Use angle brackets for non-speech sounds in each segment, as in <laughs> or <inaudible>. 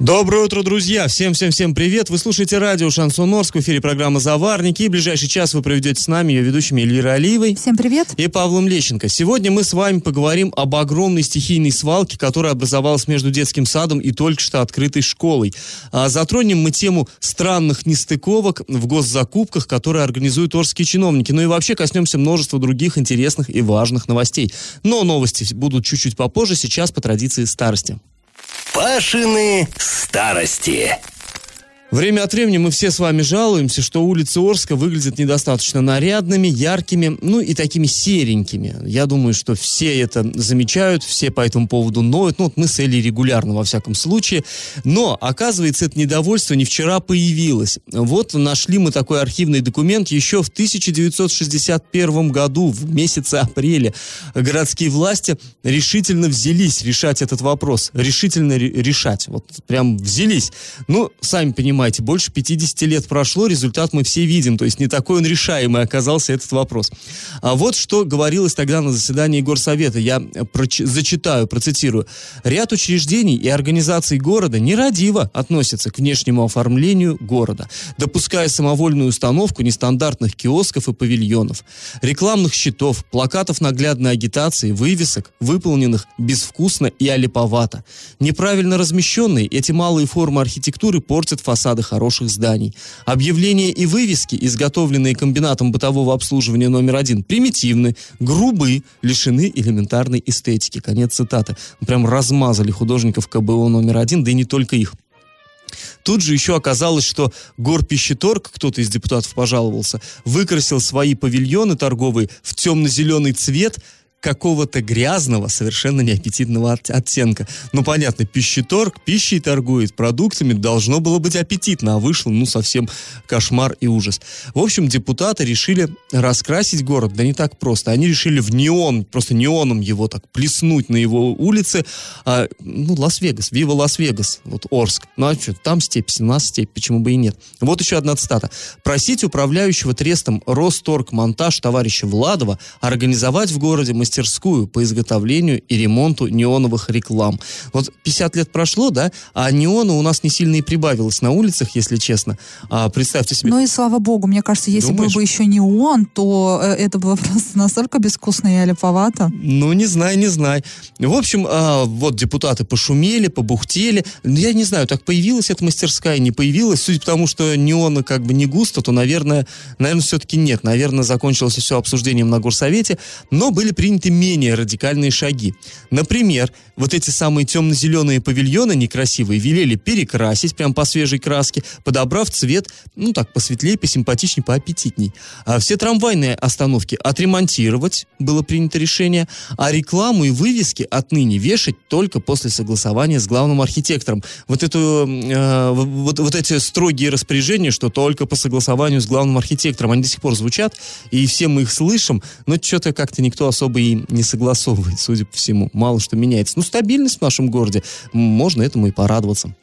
Доброе утро, друзья! Всем-всем-всем привет! Вы слушаете радио Шансон Орск, в эфире программа «Заварники». И в ближайший час вы проведете с нами ее ведущими Эльвирой Алиевой. Всем привет! И Павлом Лещенко. Сегодня мы с вами поговорим об огромной стихийной свалке, которая образовалась между детским садом и только что открытой школой. А затронем мы тему странных нестыковок в госзакупках, которые организуют орские чиновники. Ну и вообще коснемся множества других интересных и важных новостей. Но новости будут чуть-чуть попозже, сейчас по традиции старости. Пашины старости. Время от времени мы все с вами жалуемся, что улицы Орска выглядят недостаточно нарядными, яркими, ну и такими серенькими. Я думаю, что все это замечают, все по этому поводу ноют. Ну, вот мы с Элей регулярно, во всяком случае. Но, оказывается, это недовольство не вчера появилось. Вот нашли мы такой архивный документ еще в 1961 году, в месяце апреля. Городские власти решительно взялись решать этот вопрос. Решительно решать. Вот прям взялись. Ну, сами понимаете, понимаете, больше 50 лет прошло, результат мы все видим, то есть не такой он решаемый оказался этот вопрос. А вот что говорилось тогда на заседании Горсовета, я проч- зачитаю, процитирую. Ряд учреждений и организаций города нерадиво относятся к внешнему оформлению города, допуская самовольную установку нестандартных киосков и павильонов, рекламных щитов, плакатов наглядной агитации, вывесок, выполненных безвкусно и олиповато. Неправильно размещенные эти малые формы архитектуры портят фасад фасады хороших зданий. Объявления и вывески, изготовленные комбинатом бытового обслуживания номер один, примитивны, грубы, лишены элементарной эстетики. Конец цитаты. Прям размазали художников КБО номер один, да и не только их. Тут же еще оказалось, что Горпищеторг, кто-то из депутатов пожаловался, выкрасил свои павильоны торговые в темно-зеленый цвет – какого-то грязного, совершенно неаппетитного от, оттенка. Ну, понятно, пищеторг пищей торгует, продуктами должно было быть аппетитно, а вышло, ну, совсем кошмар и ужас. В общем, депутаты решили раскрасить город, да не так просто. Они решили в неон, просто неоном его так плеснуть на его улице. А, ну, Лас-Вегас, Вива Лас-Вегас, вот Орск. Ну, а что, там степь, у нас степь, почему бы и нет. Вот еще одна цитата. Просить управляющего трестом Росторг-монтаж товарища Владова организовать в городе мы мастерскую по изготовлению и ремонту неоновых реклам. Вот 50 лет прошло, да, а неона у нас не сильно и прибавилось на улицах, если честно. А, представьте себе. Ну и слава богу, мне кажется, если Думаешь? был бы еще неон, то э, это было <laughs> просто настолько безвкусно и олиповато. Ну, не знаю, не знаю. В общем, а, вот депутаты пошумели, побухтели. Я не знаю, так появилась эта мастерская, не появилась. Судя по тому, что неона как бы не густо, то, наверное, наверное, все-таки нет. Наверное, закончилось все обсуждением на горсовете. Но были приняты приняты менее радикальные шаги. Например, вот эти самые темно-зеленые павильоны некрасивые велели перекрасить прям по свежей краске, подобрав цвет, ну так, посветлее, посимпатичнее, поаппетитней. А все трамвайные остановки отремонтировать, было принято решение, а рекламу и вывески отныне вешать только после согласования с главным архитектором. Вот, эту, э, вот, вот эти строгие распоряжения, что только по согласованию с главным архитектором, они до сих пор звучат, и все мы их слышим, но что-то как-то никто особо и не согласовывает, судя по всему. Мало что меняется. Ну, стабильность в нашем городе. Можно этому и порадоваться.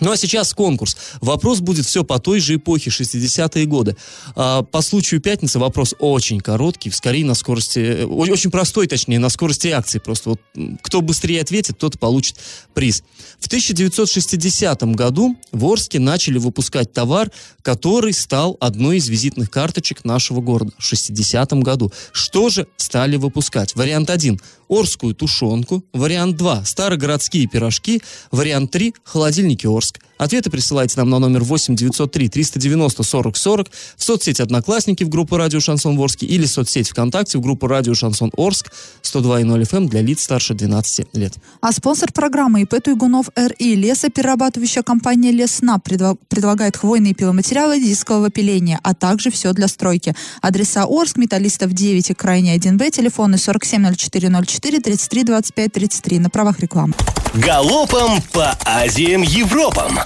Ну а сейчас конкурс. Вопрос будет все по той же эпохе, 60-е годы. А, по случаю пятницы вопрос очень короткий, скорее на скорости, э, очень простой, точнее, на скорости акции. Просто вот кто быстрее ответит, тот получит приз. В 1960 году в Орске начали выпускать товар, который стал одной из визитных карточек нашего города в 60 году. Что же стали выпускать? Вариант 1 – Орскую тушенку. Вариант 2 – старогородские пирожки. Вариант 3 – холодильники Орска. Орск. Ответы присылайте нам на номер 8 903 390 40 40 в соцсети «Одноклассники» в группу «Радио Шансон Орск» или в соцсеть ВКонтакте в группу «Радио Шансон Орск» 102.0 FM эм для лиц старше 12 лет. А спонсор программы ИП Туйгунов РИ лесоперерабатывающая компания Лесна предлагает хвойные пиломатериалы дискового пиления, а также все для стройки. Адреса Орск, Металлистов 9 и Крайне 1Б, телефоны 470404 33 25 33 на правах рекламы. Галопом по Азиям Европам!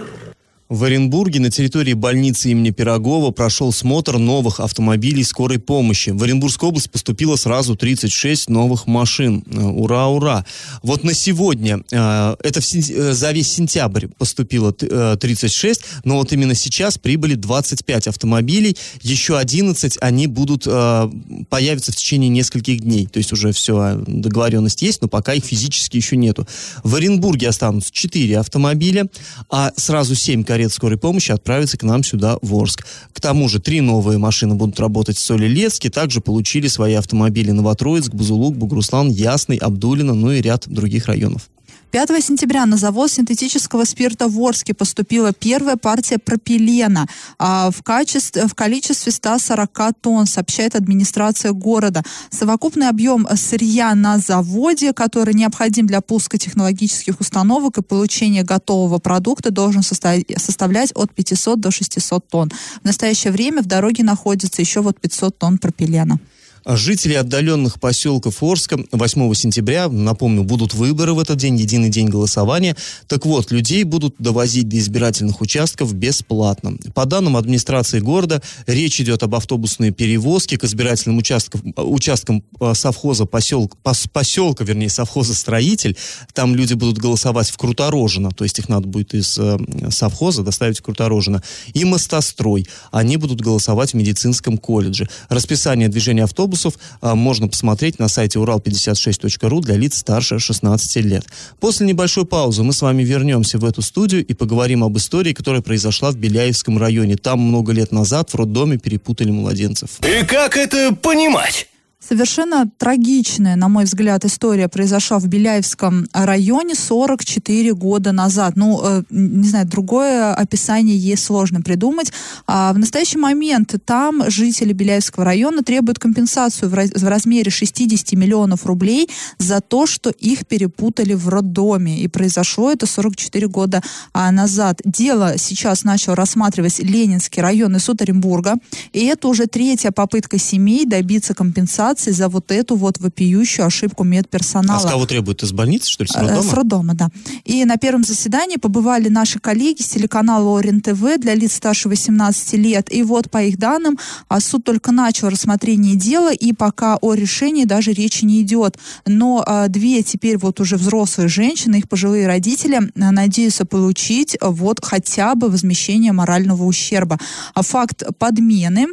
В Оренбурге на территории больницы имени Пирогова прошел смотр новых автомобилей скорой помощи. В Оренбургскую область поступило сразу 36 новых машин. Э, ура, ура! Вот на сегодня, э, это э, за весь сентябрь поступило 36, но вот именно сейчас прибыли 25 автомобилей. Еще 11 они будут появиться в течение нескольких дней. То есть уже все, договоренность есть, но пока их физически еще нету. В Оренбурге останутся 4 автомобиля, а сразу 7 карет карет скорой помощи отправится к нам сюда, в Орск. К тому же три новые машины будут работать в Солилецке, также получили свои автомобили Новотроицк, Бузулук, Бугруслан, Ясный, Абдулино, ну и ряд других районов. 5 сентября на завод синтетического спирта в Орске поступила первая партия пропилена а, в, качестве, в количестве 140 тонн, сообщает администрация города. Совокупный объем сырья на заводе, который необходим для пуска технологических установок и получения готового продукта, должен составлять от 500 до 600 тонн. В настоящее время в дороге находится еще вот 500 тонн пропилена. А жители отдаленных поселков Орска 8 сентября, напомню, будут выборы в этот день, единый день голосования. Так вот, людей будут довозить до избирательных участков бесплатно. По данным администрации города, речь идет об автобусной перевозке к избирательным участкам, участкам а, совхоза поселка, поселка, вернее, совхоза «Строитель». Там люди будут голосовать в Круторожино, то есть их надо будет из э, совхоза доставить в Круторожино. И «Мостострой». Они будут голосовать в медицинском колледже. Расписание движения автобусов автобусов а, можно посмотреть на сайте урал56.ру для лиц старше 16 лет. После небольшой паузы мы с вами вернемся в эту студию и поговорим об истории, которая произошла в Беляевском районе. Там много лет назад в роддоме перепутали младенцев. И как это понимать? Совершенно трагичная, на мой взгляд, история произошла в Беляевском районе 44 года назад. Ну, э, не знаю, другое описание ей сложно придумать. А в настоящий момент там жители Беляевского района требуют компенсацию в, раз, в размере 60 миллионов рублей за то, что их перепутали в роддоме. И произошло это 44 года а, назад. Дело сейчас начал рассматривать Ленинский районный суд Оренбурга. И это уже третья попытка семей добиться компенсации компенсации за вот эту вот вопиющую ошибку медперсонала. А с кого требуют? Из больницы, что ли, с роддома? С роддома, да. И на первом заседании побывали наши коллеги с телеканала Орен ТВ для лиц старше 18 лет. И вот, по их данным, а, суд только начал рассмотрение дела, и пока о решении даже речи не идет. Но а, две теперь вот уже взрослые женщины, их пожилые родители, а, надеются получить вот хотя бы возмещение морального ущерба. А факт подмены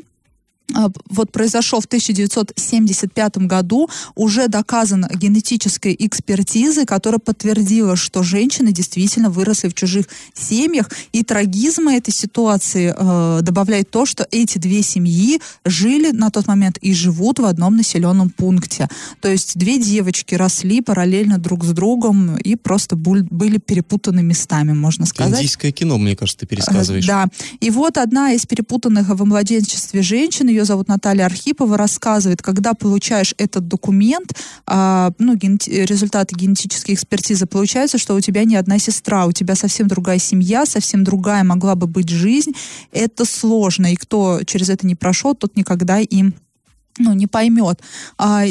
вот произошел в 1975 году, уже доказана генетической экспертизой, которая подтвердила, что женщины действительно выросли в чужих семьях. И трагизма этой ситуации э, добавляет то, что эти две семьи жили на тот момент и живут в одном населенном пункте. То есть две девочки росли параллельно друг с другом и просто были перепутаны местами, можно сказать. Индийское кино, мне кажется, ты пересказываешь. Э, да. И вот одна из перепутанных во младенчестве женщин, ее зовут Наталья Архипова, рассказывает, когда получаешь этот документ, а, ну, ген, результаты генетической экспертизы, получается, что у тебя не одна сестра, у тебя совсем другая семья, совсем другая могла бы быть жизнь. Это сложно, и кто через это не прошел, тот никогда им ну, не поймет. А,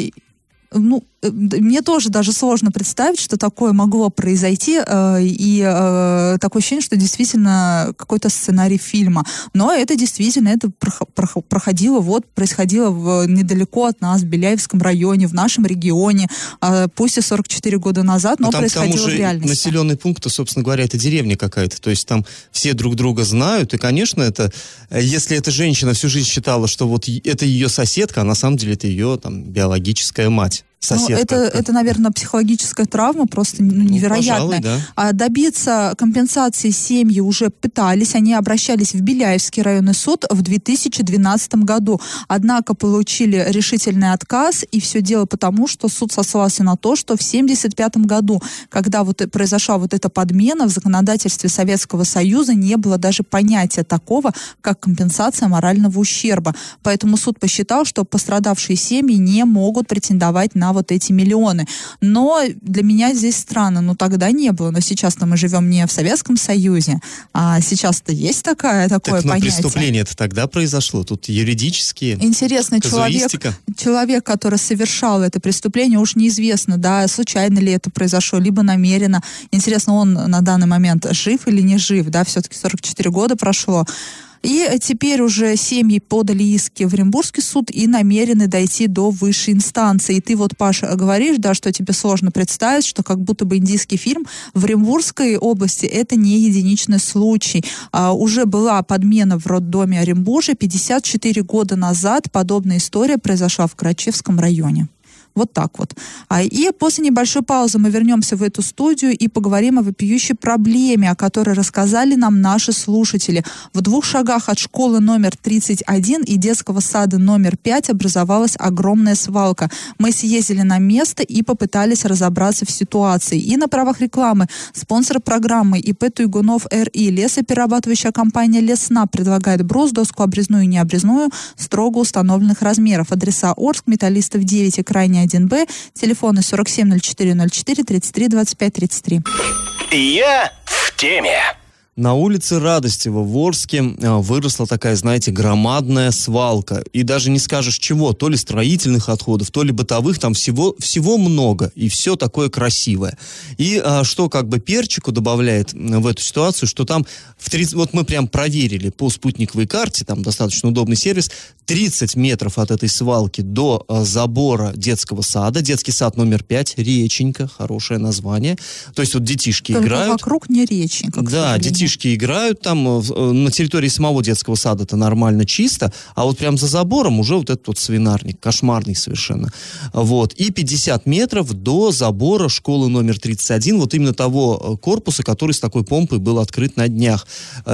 ну, мне тоже даже сложно представить, что такое могло произойти, э, и э, такое ощущение, что действительно какой-то сценарий фильма. Но это действительно, это проходило, вот, происходило в, недалеко от нас, в Беляевском районе, в нашем регионе, э, пусть и 44 года назад, но, но там, происходило в реальности. населенный пункт, собственно говоря, это деревня какая-то, то есть там все друг друга знают, и, конечно, это, если эта женщина всю жизнь считала, что вот это ее соседка, а на самом деле это ее там биологическая мать соседка. Ну, это, это, наверное, психологическая травма просто ну, невероятная. Ну, пожалуй, да. А добиться компенсации семьи уже пытались. Они обращались в Беляевский районный суд в 2012 году. Однако получили решительный отказ, и все дело потому, что суд сослался на то, что в 1975 году, когда вот произошла вот эта подмена, в законодательстве Советского Союза не было даже понятия такого, как компенсация морального ущерба. Поэтому суд посчитал, что пострадавшие семьи не могут претендовать на на вот эти миллионы. Но для меня здесь странно, ну тогда не было, но сейчас-то мы живем не в Советском Союзе, а сейчас-то есть такая, такое так, но понятие. преступление это тогда произошло, тут юридические Интересно, человек, человек, который совершал это преступление, уж неизвестно, да, случайно ли это произошло, либо намеренно. Интересно, он на данный момент жив или не жив, да, все-таки 44 года прошло. И теперь уже семьи подали иски в Оренбургский суд и намерены дойти до высшей инстанции. И ты вот, Паша, говоришь, да, что тебе сложно представить, что как будто бы индийский фильм в Оренбургской области это не единичный случай. А, уже была подмена в роддоме Оренбуржья 54 года назад. Подобная история произошла в Крачевском районе. Вот так вот. А, и после небольшой паузы мы вернемся в эту студию и поговорим о вопиющей проблеме, о которой рассказали нам наши слушатели. В двух шагах от школы номер 31 и детского сада номер 5 образовалась огромная свалка. Мы съездили на место и попытались разобраться в ситуации. И на правах рекламы спонсор программы ИП Туйгунов РИ лесоперерабатывающая компания Лесна предлагает брус, доску обрезную и необрезную строго установленных размеров. Адреса Орск, Металлистов 9 и крайне 1Б, телефоны 470404 33 25 33. Я в теме. На улице Радостева в Орске а, выросла такая, знаете, громадная свалка. И даже не скажешь чего, то ли строительных отходов, то ли бытовых, там всего, всего много. И все такое красивое. И а, что как бы перчику добавляет в эту ситуацию, что там, в 30, вот мы прям проверили по спутниковой карте, там достаточно удобный сервис, 30 метров от этой свалки до а, забора детского сада. Детский сад номер 5, Реченька, хорошее название. То есть вот детишки Только играют. вокруг не реченька. Да, сожалению. Детишки играют там э, э, на территории самого детского сада это нормально чисто, а вот прям за забором уже вот этот вот свинарник, кошмарный совершенно. Вот. И 50 метров до забора школы номер 31, вот именно того э, корпуса, который с такой помпой был открыт на днях.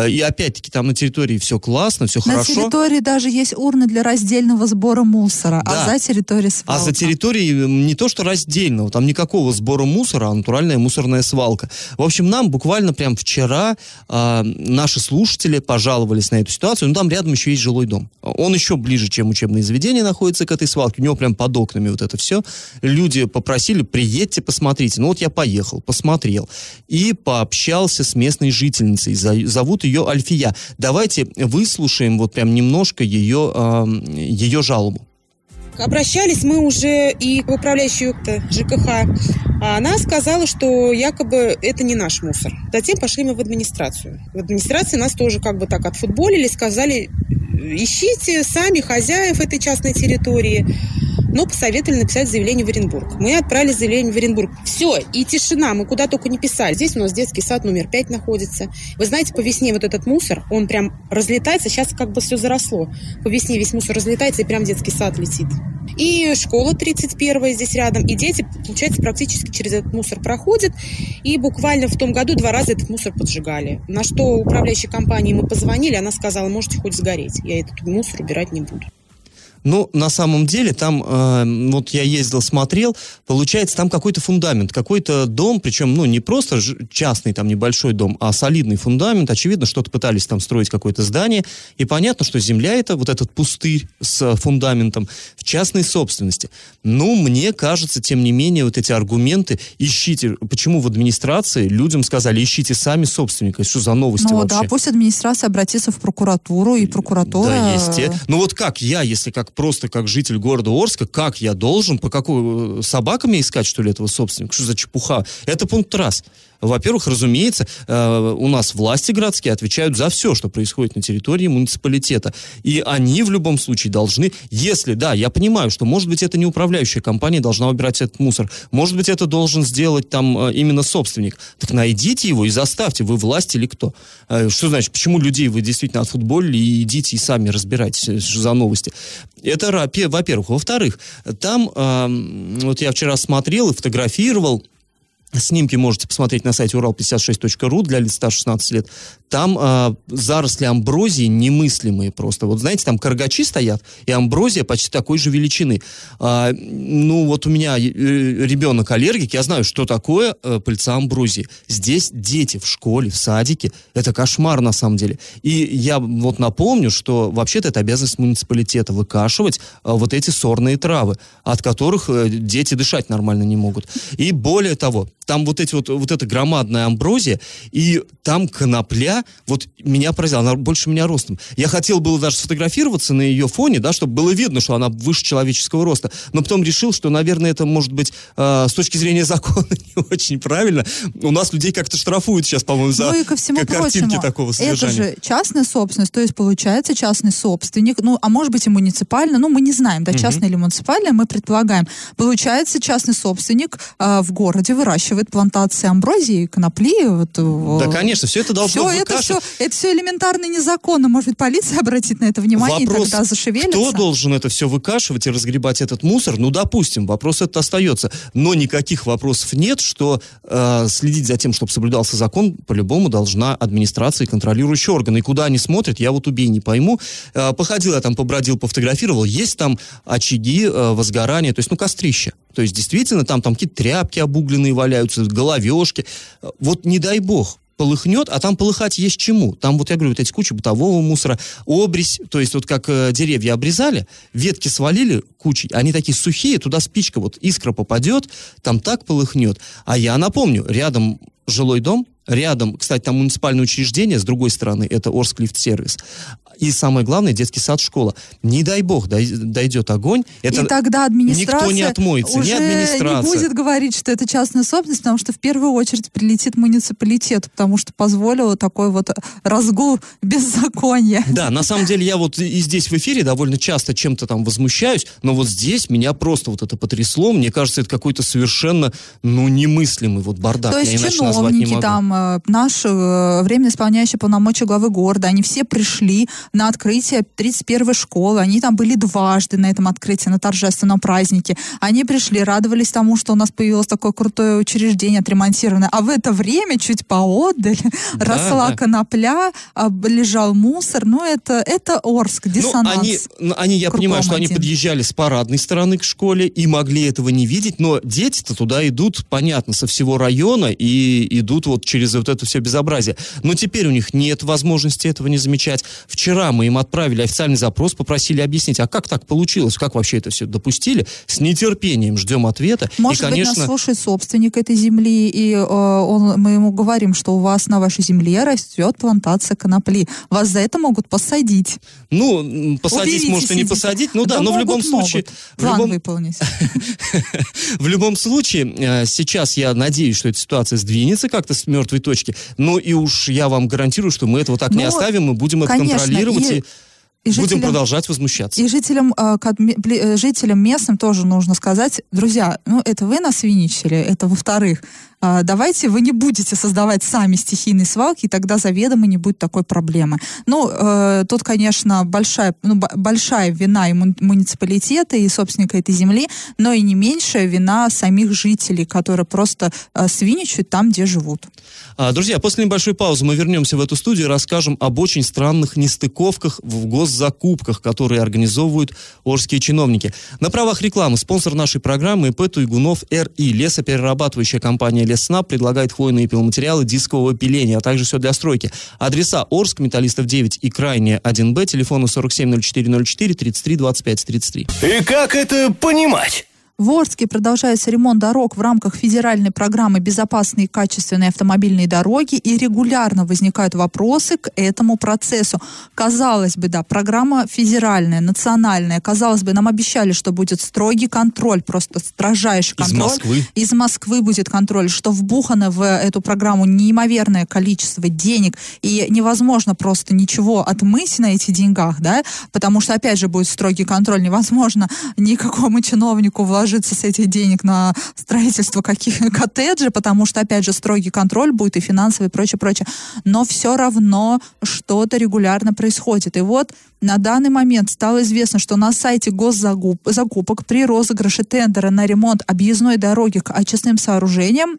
И опять-таки там на территории все классно, все На хорошо. территории даже есть урны для раздельного сбора мусора, Да. а за территорией А свалка. за территорией не то что раздельного, там никакого сбора мусора, а натуральная мусорная свалка. В общем, нам буквально прям вчера а, наши слушатели пожаловались на эту ситуацию. Ну, там рядом еще есть жилой дом. Он еще ближе, чем учебное заведение находится к этой свалке. У него прям под окнами вот это все. Люди попросили, приедьте, посмотрите. Ну, вот я поехал, посмотрел. И пообщался с местной жительницей. Зовут ее Альфия. Давайте выслушаем вот прям немножко ее, а, ее жалобу. Обращались мы уже и в управляющую ЖКХ, а она сказала, что якобы это не наш мусор. Затем пошли мы в администрацию. В администрации нас тоже как бы так отфутболили, сказали, ищите сами хозяев этой частной территории. Но посоветовали написать заявление в Оренбург. Мы отправили заявление в Оренбург. Все, и тишина, мы куда только не писали. Здесь у нас детский сад номер 5 находится. Вы знаете, по весне вот этот мусор, он прям разлетается. Сейчас как бы все заросло. По весне весь мусор разлетается и прям детский сад летит. И школа 31 здесь рядом. И дети, получается, практически через этот мусор проходят. И буквально в том году два раза этот мусор поджигали. На что управляющей компании мы позвонили, она сказала, можете хоть сгореть. Я этот мусор убирать не буду. Ну, на самом деле, там, э, вот я ездил, смотрел, получается, там какой-то фундамент, какой-то дом, причем, ну, не просто частный там небольшой дом, а солидный фундамент. Очевидно, что-то пытались там строить какое-то здание. И понятно, что земля это, вот этот пустырь с э, фундаментом, в частной собственности. Ну, мне кажется, тем не менее, вот эти аргументы, ищите, почему в администрации людям сказали, ищите сами собственника, что за новости Ну вообще? да, пусть администрация обратится в прокуратуру, и прокуратура... Да, есть те. Ну вот как я, если как просто как житель города Орска, как я должен, по какой э, собаками искать, что ли, этого собственника? Что за чепуха? Это пункт раз. Во-первых, разумеется, э, у нас власти городские отвечают за все, что происходит на территории муниципалитета. И они в любом случае должны, если, да, я понимаю, что, может быть, это не управляющая компания должна убирать этот мусор, может быть, это должен сделать там э, именно собственник. Так найдите его и заставьте, вы власть или кто. Э, Что значит, почему людей вы действительно отфутболили и идите и сами разбирайтесь, э, что за новости. Это, во-первых. Во-вторых, там, вот я вчера смотрел и фотографировал, Снимки можете посмотреть на сайте урал56.ру для лиц старше 16 лет. Там э, заросли амброзии немыслимые просто. Вот знаете, там каргачи стоят, и амброзия почти такой же величины. А, ну, вот у меня э, ребенок аллергик, я знаю, что такое э, пыльца амброзии. Здесь дети в школе, в садике, это кошмар на самом деле. И я вот напомню, что вообще-то это обязанность муниципалитета выкашивать э, вот эти сорные травы, от которых э, дети дышать нормально не могут. И более того, там вот эти вот, вот эта громадная амброзия, и там конопля, вот меня поразила, она больше меня ростом. Я хотел было даже сфотографироваться на ее фоне, да, чтобы было видно, что она выше человеческого роста, но потом решил, что, наверное, это может быть э, с точки зрения <laughs> закона не очень правильно. У нас людей как-то штрафуют сейчас, по-моему, за ну и ко всему картинки прочему, такого содержания. Это же частная собственность, то есть получается частный собственник, ну, а может быть и муниципальный, ну, мы не знаем, да, частный или муниципальный, мы предполагаем. Получается частный собственник э, в городе выращивает плантации амброзии, конопли. Вот, да, конечно, все это должно все это все, это все элементарно незаконно. Может быть, полиция <laughs> обратит на это внимание вопрос, и тогда зашевелится. кто должен это все выкашивать и разгребать этот мусор? Ну, допустим, вопрос этот остается. Но никаких вопросов нет, что э, следить за тем, чтобы соблюдался закон, по-любому должна администрация и контролирующие органы. И куда они смотрят, я вот убей не пойму. Э, походил я там, побродил, пофотографировал. Есть там очаги э, возгорания, то есть, ну, кострище. То есть, действительно, там, там какие-то тряпки обугленные валяются, головешки. Вот не дай бог, полыхнет, а там полыхать есть чему. Там, вот я говорю, вот эти кучи бытового мусора, обрезь, то есть вот как э, деревья обрезали, ветки свалили кучей, они такие сухие, туда спичка, вот искра попадет, там так полыхнет. А я напомню, рядом жилой дом, рядом, кстати, там муниципальное учреждение, с другой стороны, это Орск сервис и самое главное, детский сад, школа. Не дай бог, дойдет огонь. Это и тогда администрация никто не отмоется, уже не администрация. не будет говорить, что это частная собственность, потому что в первую очередь прилетит муниципалитет, потому что позволило такой вот разгул <laughs> беззакония. Да, на самом деле я вот и здесь в эфире довольно часто чем-то там возмущаюсь, но вот здесь меня просто вот это потрясло. Мне кажется, это какой-то совершенно, ну, немыслимый вот бардак. То есть я чиновники там, э, наш э, временно исполняющий полномочия главы города, они все пришли, на открытие 31-й школы. Они там были дважды на этом открытии, на торжественном празднике. Они пришли, радовались тому, что у нас появилось такое крутое учреждение отремонтированное. А в это время чуть поодаль да, росла да. конопля, а, лежал мусор. Ну, это, это Орск, ну, диссонанс. Ну, они, они, я понимаю, что один. они подъезжали с парадной стороны к школе и могли этого не видеть, но дети-то туда идут, понятно, со всего района и идут вот через вот это все безобразие. Но теперь у них нет возможности этого не замечать. Вчера Вчера мы им отправили официальный запрос, попросили объяснить, а как так получилось, как вообще это все допустили. С нетерпением ждем ответа. Может и, конечно... быть, нас слушает собственник этой земли, и э, он, мы ему говорим, что у вас на вашей земле растет плантация конопли. Вас за это могут посадить. Ну, посадить Уберите, может и не посадить, ну да, да но могут, в любом случае... План в любом... выполнить. <laughs> В любом случае, э, сейчас я надеюсь, что эта ситуация сдвинется как-то с мертвой точки, но и уж я вам гарантирую, что мы этого так не оставим, мы будем это контролировать контролировать и, и, и жителям, будем продолжать возмущаться. И жителям, э, э, жителям местным тоже нужно сказать, друзья, ну это вы нас виничили, это во-вторых. А, давайте вы не будете создавать сами стихийные свалки, и тогда заведомо не будет такой проблемы. Ну, э, тут, конечно, большая, ну, большая вина и муниципалитета, и собственника этой земли, но и не меньшая вина самих жителей, которые просто э, свиничают там, где живут. А, друзья, после небольшой паузы мы вернемся в эту студию и расскажем об очень странных нестыковках в госзакупках, которые организовывают орские чиновники. На правах рекламы спонсор нашей программы ИП Туйгунов РИ, лесоперерабатывающая компания Лесна предлагает хвойные пиломатериалы дискового пиления, а также все для стройки. Адреса Орск, Металлистов 9 и Крайне 1Б, телефоны 470404 33 25 33. И как это понимать? В Орске продолжается ремонт дорог в рамках федеральной программы «Безопасные и качественные автомобильные дороги» и регулярно возникают вопросы к этому процессу. Казалось бы, да, программа федеральная, национальная. Казалось бы, нам обещали, что будет строгий контроль, просто строжайший контроль. Из Москвы? Из Москвы будет контроль, что вбухано в эту программу неимоверное количество денег, и невозможно просто ничего отмыть на этих деньгах, да, потому что, опять же, будет строгий контроль. Невозможно никакому чиновнику вложить ложиться с этих денег на строительство каких <laughs> коттеджей, потому что, опять же, строгий контроль будет и финансовый, и прочее, прочее. Но все равно что-то регулярно происходит. И вот на данный момент стало известно, что на сайте госзакупок при розыгрыше тендера на ремонт объездной дороги к очистным сооружениям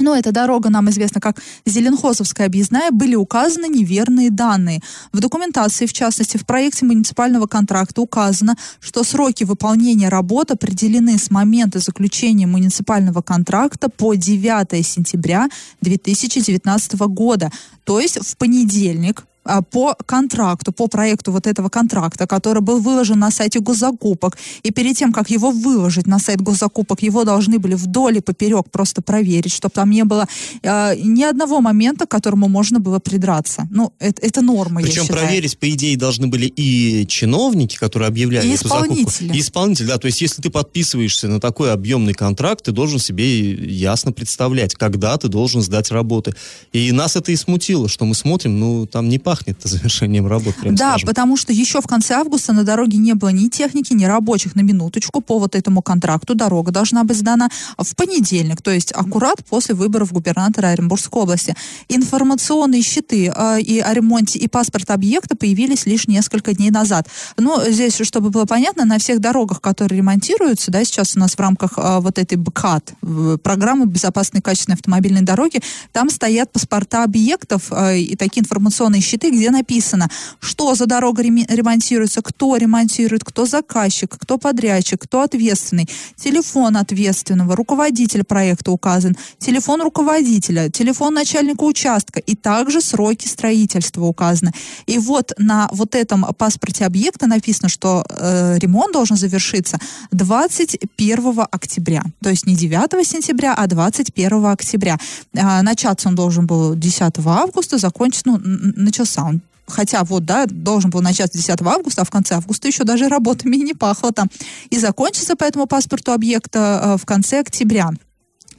ну, эта дорога нам известна как Зеленхозовская объездная, были указаны неверные данные. В документации, в частности, в проекте муниципального контракта указано, что сроки выполнения работ определены с момента заключения муниципального контракта по 9 сентября 2019 года. То есть в понедельник по контракту, по проекту вот этого контракта, который был выложен на сайте госзакупок. И перед тем, как его выложить на сайт госзакупок, его должны были вдоль и поперек просто проверить, чтобы там не было э, ни одного момента, к которому можно было придраться. Ну, это, это норма, Причем проверить, по идее, должны были и чиновники, которые объявляли И эту закупку. И исполнитель, да. То есть, если ты подписываешься на такой объемный контракт, ты должен себе ясно представлять, когда ты должен сдать работы. И нас это и смутило, что мы смотрим, ну, там не пахнет завершением работ, прям Да, скажем. потому что еще в конце августа на дороге не было ни техники, ни рабочих на минуточку по вот этому контракту. Дорога должна быть сдана в понедельник, то есть аккурат после выборов губернатора Оренбургской области. Информационные щиты э, и о ремонте, и паспорт объекта появились лишь несколько дней назад. Но здесь, чтобы было понятно, на всех дорогах, которые ремонтируются, да, сейчас у нас в рамках э, вот этой БКАТ, в- программы безопасной и качественной автомобильной дороги, там стоят паспорта объектов э, и такие информационные щиты, где написано, что за дорога ремонтируется, кто ремонтирует, кто заказчик, кто подрядчик, кто ответственный, телефон ответственного, руководитель проекта указан, телефон руководителя, телефон начальника участка и также сроки строительства указаны. И вот на вот этом паспорте объекта написано, что э, ремонт должен завершиться 21 октября. То есть не 9 сентября, а 21 октября. А, начаться он должен был 10 августа, закончиться, ну, н- он Хотя вот, да, должен был начаться 10 августа, а в конце августа еще даже работами не пахло там. И закончится по этому паспорту объекта э, в конце октября.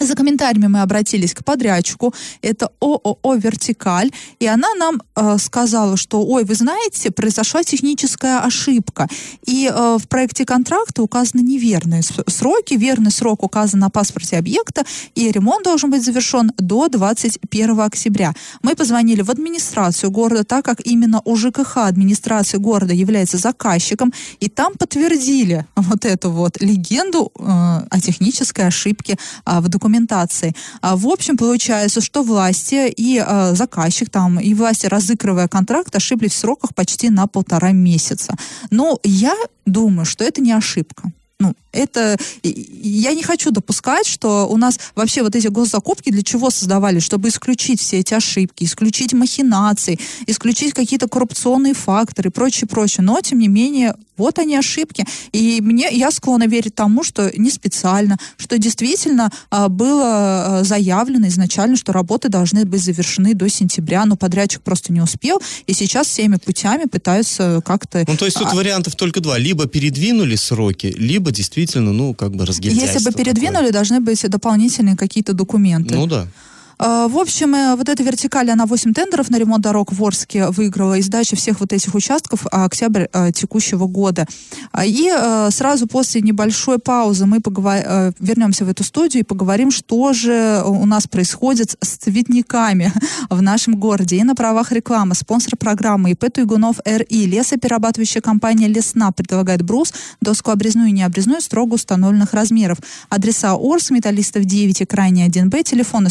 За комментариями мы обратились к подрядчику, это ООО «Вертикаль», и она нам э, сказала, что, ой, вы знаете, произошла техническая ошибка, и э, в проекте контракта указаны неверные сроки, верный срок указан на паспорте объекта, и ремонт должен быть завершен до 21 октября. Мы позвонили в администрацию города, так как именно у ЖКХ администрация города является заказчиком, и там подтвердили вот эту вот легенду э, о технической ошибке а, в документации. А, в общем, получается, что власти и а, заказчик там, и власти, разыгрывая контракт, ошиблись в сроках почти на полтора месяца. Но я думаю, что это не ошибка. Ну, это... Я не хочу допускать, что у нас вообще вот эти госзакупки для чего создавались? Чтобы исключить все эти ошибки, исключить махинации, исключить какие-то коррупционные факторы и прочее, прочее. Но, тем не менее, вот они ошибки. И мне, я склонна верить тому, что не специально, что действительно а, было а, заявлено изначально, что работы должны быть завершены до сентября, но подрядчик просто не успел, и сейчас всеми путями пытаются как-то... Ну, то есть тут а, вариантов только два. Либо передвинули сроки, либо действительно, ну, как бы разгильдяйство Если бы такое. передвинули, должны быть дополнительные какие-то документы. Ну да. А, В общем, э, вот эта вертикаль, она 8 тендеров на ремонт дорог в Орске выиграла и сдача всех вот этих участков а, октябрь э, текущего года. А, И э, сразу после небольшой паузы мы поговор- э, вернемся в эту студию и поговорим, что же у нас происходит с цветниками <laughs> в нашем городе. И на правах рекламы спонсор программы ИП Туйгунов РИ. Лесоперерабатывающая компания Лесна предлагает брус, доску обрезную и необрезную строго установленных размеров. Адреса Орск, Металлистов 9 и крайне 1Б, телефоны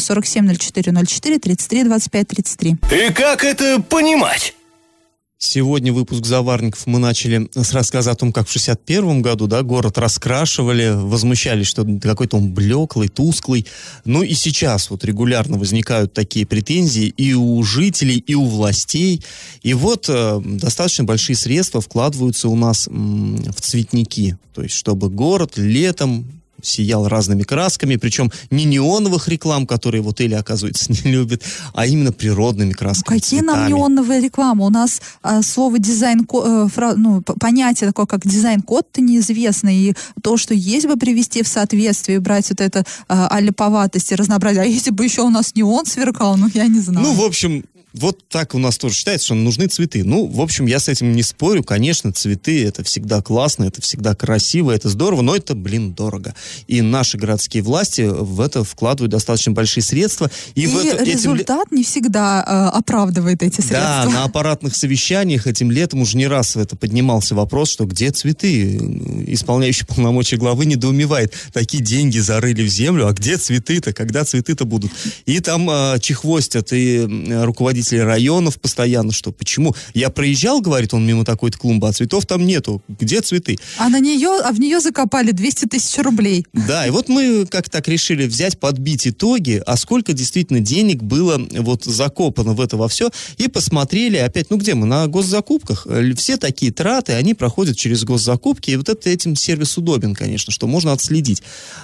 470404 33 25 33. И как это понимать? Сегодня выпуск «Заварников» мы начали с рассказа о том, как в 61 году да, город раскрашивали, возмущались, что какой-то он блеклый, тусклый. Ну и сейчас вот регулярно возникают такие претензии и у жителей, и у властей. И вот э, достаточно большие средства вкладываются у нас м, в цветники. То есть, чтобы город летом сиял разными красками, причем не неоновых реклам, которые вот Эля, оказывается, <laughs> не любит, а именно природными красками. Какие нам цветами. неоновые рекламы? У нас а, слово дизайн, э, фра- ну, понятие такое, как дизайн-код-то неизвестно, и то, что есть бы привести в соответствие, брать вот это а, аляповатость и разнообразие. А если бы еще у нас неон сверкал, ну, я не знаю. Ну, в общем, вот так у нас тоже считается, что нужны цветы. Ну, в общем, я с этим не спорю. Конечно, цветы это всегда классно, это всегда красиво, это здорово, но это, блин, дорого. И наши городские власти в это вкладывают достаточно большие средства. И, И, в это, этим результат не всегда э, оправдывает эти Да, средства. на аппаратных совещаниях этим летом уже не раз это поднимался вопрос, что где цветы? Исполняющий полномочия главы недоумевает. Такие деньги зарыли в землю, а где цветы-то? Когда цветы-то будут? И там э, чехвостят и м, руководители районов постоянно, что почему? Я проезжал, говорит он, мимо такой-то клумбы, а цветов там нету. Где цветы? А на нее, а в нее закопали 200 тысяч рублей. Да, и вот мы как так решили взять, подбить итоги, а сколько действительно денег было вот закопано в это во все, и посмотрели опять, ну где мы, на госзакупках. Э, Все такие траты, они проходят через госзакупки, и вот это этим сервис удобен, конечно, что можно отследить.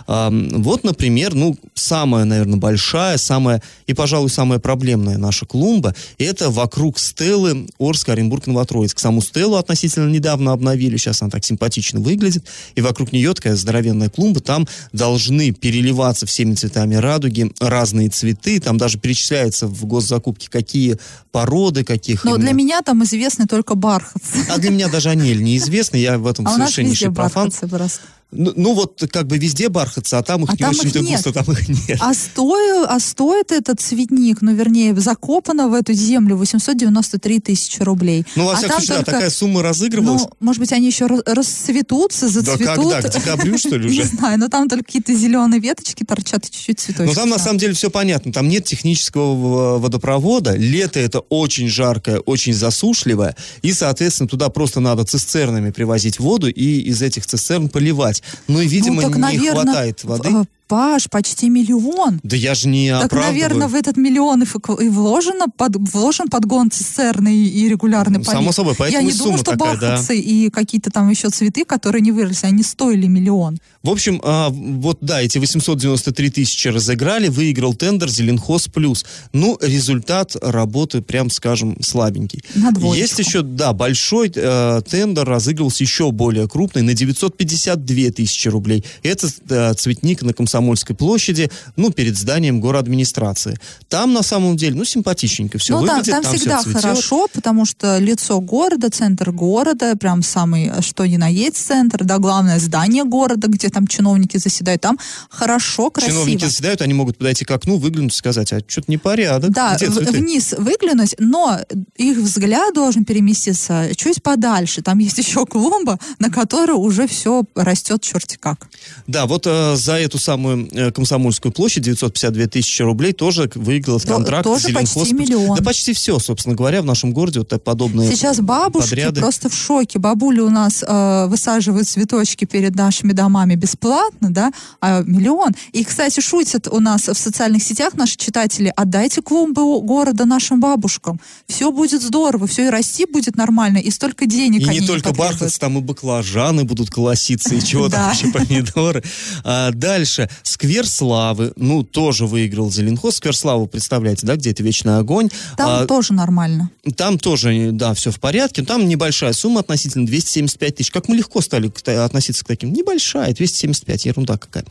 Вот, например, ну, самая, наверное, большая, самая, и, пожалуй, самая проблемная наша клумба, это вокруг стелы Орск, Оренбург, Новотроицк. Саму стелу относительно недавно обновили, сейчас она так симпатично выглядит, и вокруг нее такая здоровенная клумба, там должны переливаться всеми цветами радуги разные цветы, там даже перечисляется в госзакупке, какие породы, каких Но именно. для меня там известны только бархатцы. А для меня даже анель неизвестны, я в этом А совершеннейший профан. бархатцы просто. Ну, ну вот как бы везде бархатцы, а там их А не очень-то густо, <laughs> там их нет. А, стою, а стоит этот цветник, ну, вернее, закопано в эту землю 893 тысячи рублей. Ну, во а всяком случае, да, только- такая сумма разыгрывалась. Ну, может быть, они еще ра- расцветутся, да зацветут. когда? <laughs> К декабрю, что ли, Не уже? знаю, но там только какие-то зеленые веточки торчат и чуть-чуть цветочки. Ну, там на Да. самом деле все понятно. Там нет технического в- водопровода. Лето это очень жаркое, очень засушливое. И, соответственно, туда просто надо цистернами привозить воду и из этих цистерн поливать. Ну и, видимо, ну, так, не наверно, хватает воды. Паш, почти миллион. Да я же не Так, оправдываю. наверное, в этот миллион и, вложено, под, вложен подгон цистерны и, регулярный Ну, полив. само собой, поэтому Я не думаю, что такая, да. бархатцы и какие-то там еще цветы, которые не выросли, они стоили миллион. В общем, а, вот да, эти 893 тысячи разыграли, выиграл тендер Зеленхоз Плюс. Ну, результат работы, прям скажем, слабенький. На двоечку. Есть еще, да, большой э, тендер разыгрывался еще более крупный, на 952 тысячи рублей. Это э, цветник на Комсомольской площади, ну, перед зданием администрации. Там, на самом деле, ну, симпатичненько все ну, выглядит, там там, всегда все хорошо, потому что лицо города, центр города, прям самый, что ни на есть центр, да, главное здание города, где там чиновники заседают, там хорошо, красиво. Чиновники заседают, они могут подойти к окну, выглянуть и сказать, а что-то непорядок. Да, Где в- вниз выглянуть, но их взгляд должен переместиться чуть подальше. Там есть <laughs> еще клумба, на которой уже все растет черти как. Да, вот э, за эту самую э, Комсомольскую площадь 952 тысячи рублей тоже выиграл То- контракт тоже Зеленхоз. почти миллион. Да почти все, собственно говоря, в нашем городе вот подобные Сейчас бабушки подряды. просто в шоке. Бабули у нас э, высаживают цветочки перед нашими домами бесплатно, да, а миллион. И, кстати, шутят у нас в социальных сетях наши читатели, отдайте клумбы города нашим бабушкам. Все будет здорово, все и расти будет нормально, и столько денег И не только бархатцы, там и баклажаны будут колоситься, и чего там вообще помидоры. А, дальше. Сквер Славы. Ну, тоже выиграл Зеленхоз. Сквер Славы, представляете, да, где это вечный огонь. Там А, тоже нормально. Там тоже, да, все в порядке. Там небольшая сумма относительно 275 тысяч. Как мы легко стали к- относиться к таким? Небольшая, 275, ерунда какая.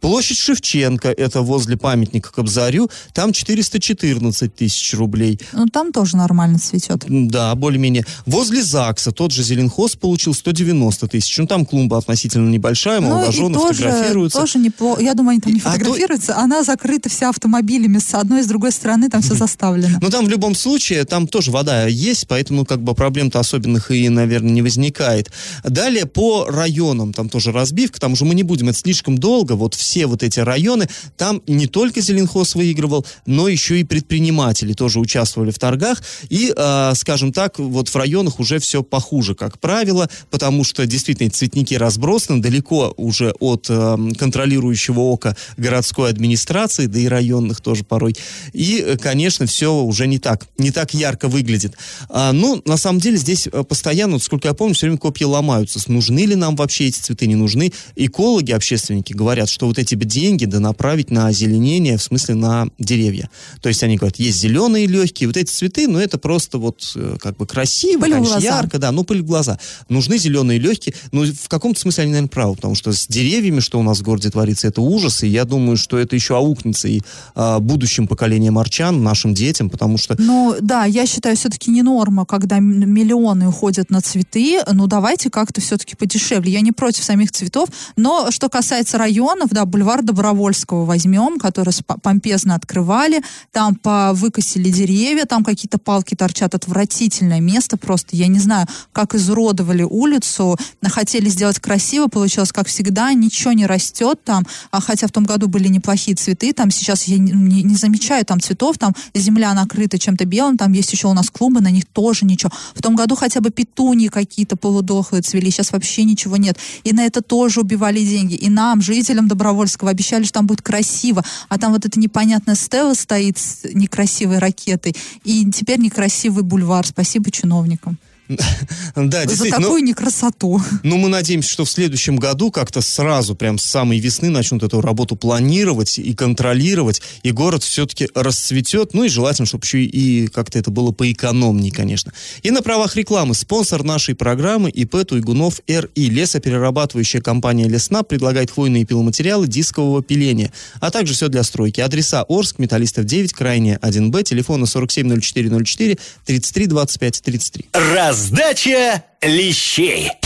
Площадь Шевченко, это возле памятника Кобзарю, там 414 тысяч рублей. Ну, там тоже нормально цветет. Да, более-менее. Возле ЗАГСа тот же Зеленхоз получил 190 тысяч. Ну, там клумба относительно небольшая, Ну, молодожены тоже, фотографируются. тоже неплохо. Я думаю, они там не И- а то- фотографируются. Она закрыта вся автомобилями с одной и с другой стороны, там все заставлено. Но там в любом случае, там тоже вода есть, поэтому как бы проблем-то особенных и, наверное, не возникает. Далее по районам, там тоже разбивка, там уже мы не будем, это слишком долго, вот все вот эти районы, там не только Зеленхоз выигрывал, но еще и предприниматели тоже участвовали в торгах, и, э, скажем так, вот в районах уже все похуже, как правило, потому что действительно цветники разбросаны далеко уже от э, контролирующего ока городской администрации, да и районных тоже порой. И, э, конечно, все уже не так, не так ярко выглядит. А, ну, на самом деле, здесь э, постоянно, вот сколько я помню, все время копья ломаются. Нужны ли нам вообще эти цветы, не нужны? Экологи, общественники говорят, что вот эти деньги да направить на озеленение, в смысле на деревья. То есть они говорят, есть зеленые легкие, вот эти цветы, но это просто вот э, как бы красиво, Пыль конечно, ярко, да, ну пыль в глаза. Нужны зеленые легкие, но в каком-то смысле они, наверное, правы, потому что с деревьями, что у нас в городе творится, это ужас, и я думаю, что это еще аукнется и а, будущим поколениям арчан, нашим детям, потому что... Ну, да, я считаю, все-таки не норма, когда миллионы уходят на цветы, ну, давайте как-то все-таки подешевле. Я не против самих цветов, но что касается районов, да, бульвар Добровольского возьмем, который помпезно открывали, там выкосили деревья, там какие-то палки торчат, отвратительное место просто, я не знаю, как изуродовали улицу, хотели сделать красиво, получилось, как всегда, ничего не растет там, а хотя в том году были неплохие цветы, там сейчас я не, не, замечаю там цветов, там земля накрыта чем-то белым, там есть еще у нас клумбы, на них тоже ничего. В том году хотя бы петунии какие-то полудохлые цвели, сейчас вообще ничего нет. И на это тоже убивали деньги. И нам, жителям Добровольского, обещали, что там будет красиво, а там вот эта непонятная стела стоит с некрасивой ракетой, и теперь некрасивый бульвар. Спасибо чиновникам. <laughs> Да, За такую ну, некрасоту. Ну, мы надеемся, что в следующем году как-то сразу, прям с самой весны начнут эту работу планировать и контролировать, и город все-таки расцветет, ну и желательно, чтобы еще и как-то это было поэкономнее, конечно. И на правах рекламы спонсор нашей программы ИП Туйгунов РИ. Лесоперерабатывающая компания Лесна предлагает хвойные пиломатериалы дискового пиления, а также все для стройки. Адреса Орск, Металлистов 9, Крайне 1Б, телефона 470404 33 25 33. Раз Раздача лещей.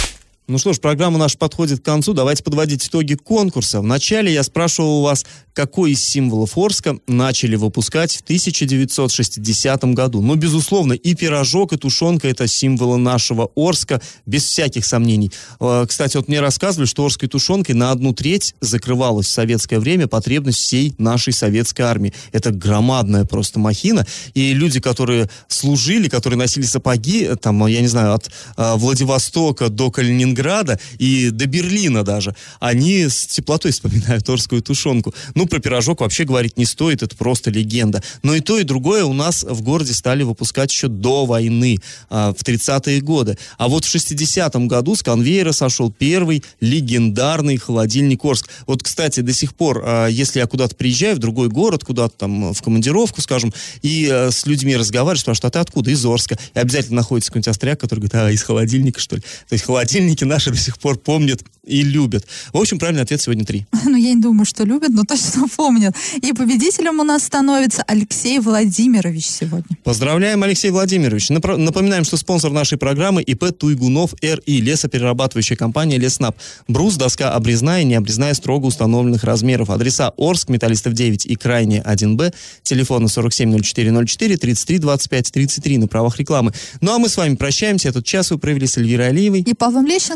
Ну что ж, программа наша подходит к концу. Давайте подводить итоги конкурса. Вначале я спрашивал у вас, какой из символов Орска начали выпускать в 1960 году. Ну, безусловно, и пирожок, и тушенка – это символы нашего Орска, без всяких сомнений. А, кстати, вот мне рассказывали, что Орской тушенкой на одну треть закрывалась в советское время потребность всей нашей советской армии. Это громадная просто махина. И люди, которые служили, которые носили сапоги, там, я не знаю, от а, Владивостока до Калининграда и до Берлина даже, они с теплотой вспоминают Орскую тушенку. Ну, про пирожок вообще говорить не стоит, это просто легенда. Но и то, и другое у нас в городе стали выпускать еще до войны, а, в 30-е годы. А вот в 60-м году с конвейера сошел первый легендарный холодильник Орск. Вот, кстати, до сих пор, а, если я куда-то приезжаю в другой город, куда-то там в командировку, скажем, и а, с людьми разговариваю, спрашивают, а ты откуда? Из Орска. И обязательно находится какой-нибудь остряк, который говорит, а, из холодильника, что ли? То есть холодильники наши до сих пор помнят и любят. В общем, правильный ответ сегодня три. <laughs> Ну, я не думаю, что любят, но точно <laughs> помнят. И победителем у нас становится Алексей Владимирович сегодня. Поздравляем, Алексей Владимирович. Напоминаем, что спонсор нашей программы ИП Туйгунов РИ, лесоперерабатывающая компания Леснап. Брус, доска обрезная и необрезная строго установленных размеров. Адреса Орск, Металлистов 9 и Крайне 1Б. Телефоны 470404 33 25 33 на правах рекламы. Ну а мы с вами прощаемся. Этот час вы провели с Эльвирой Алиевой. И Павлом Лещенко.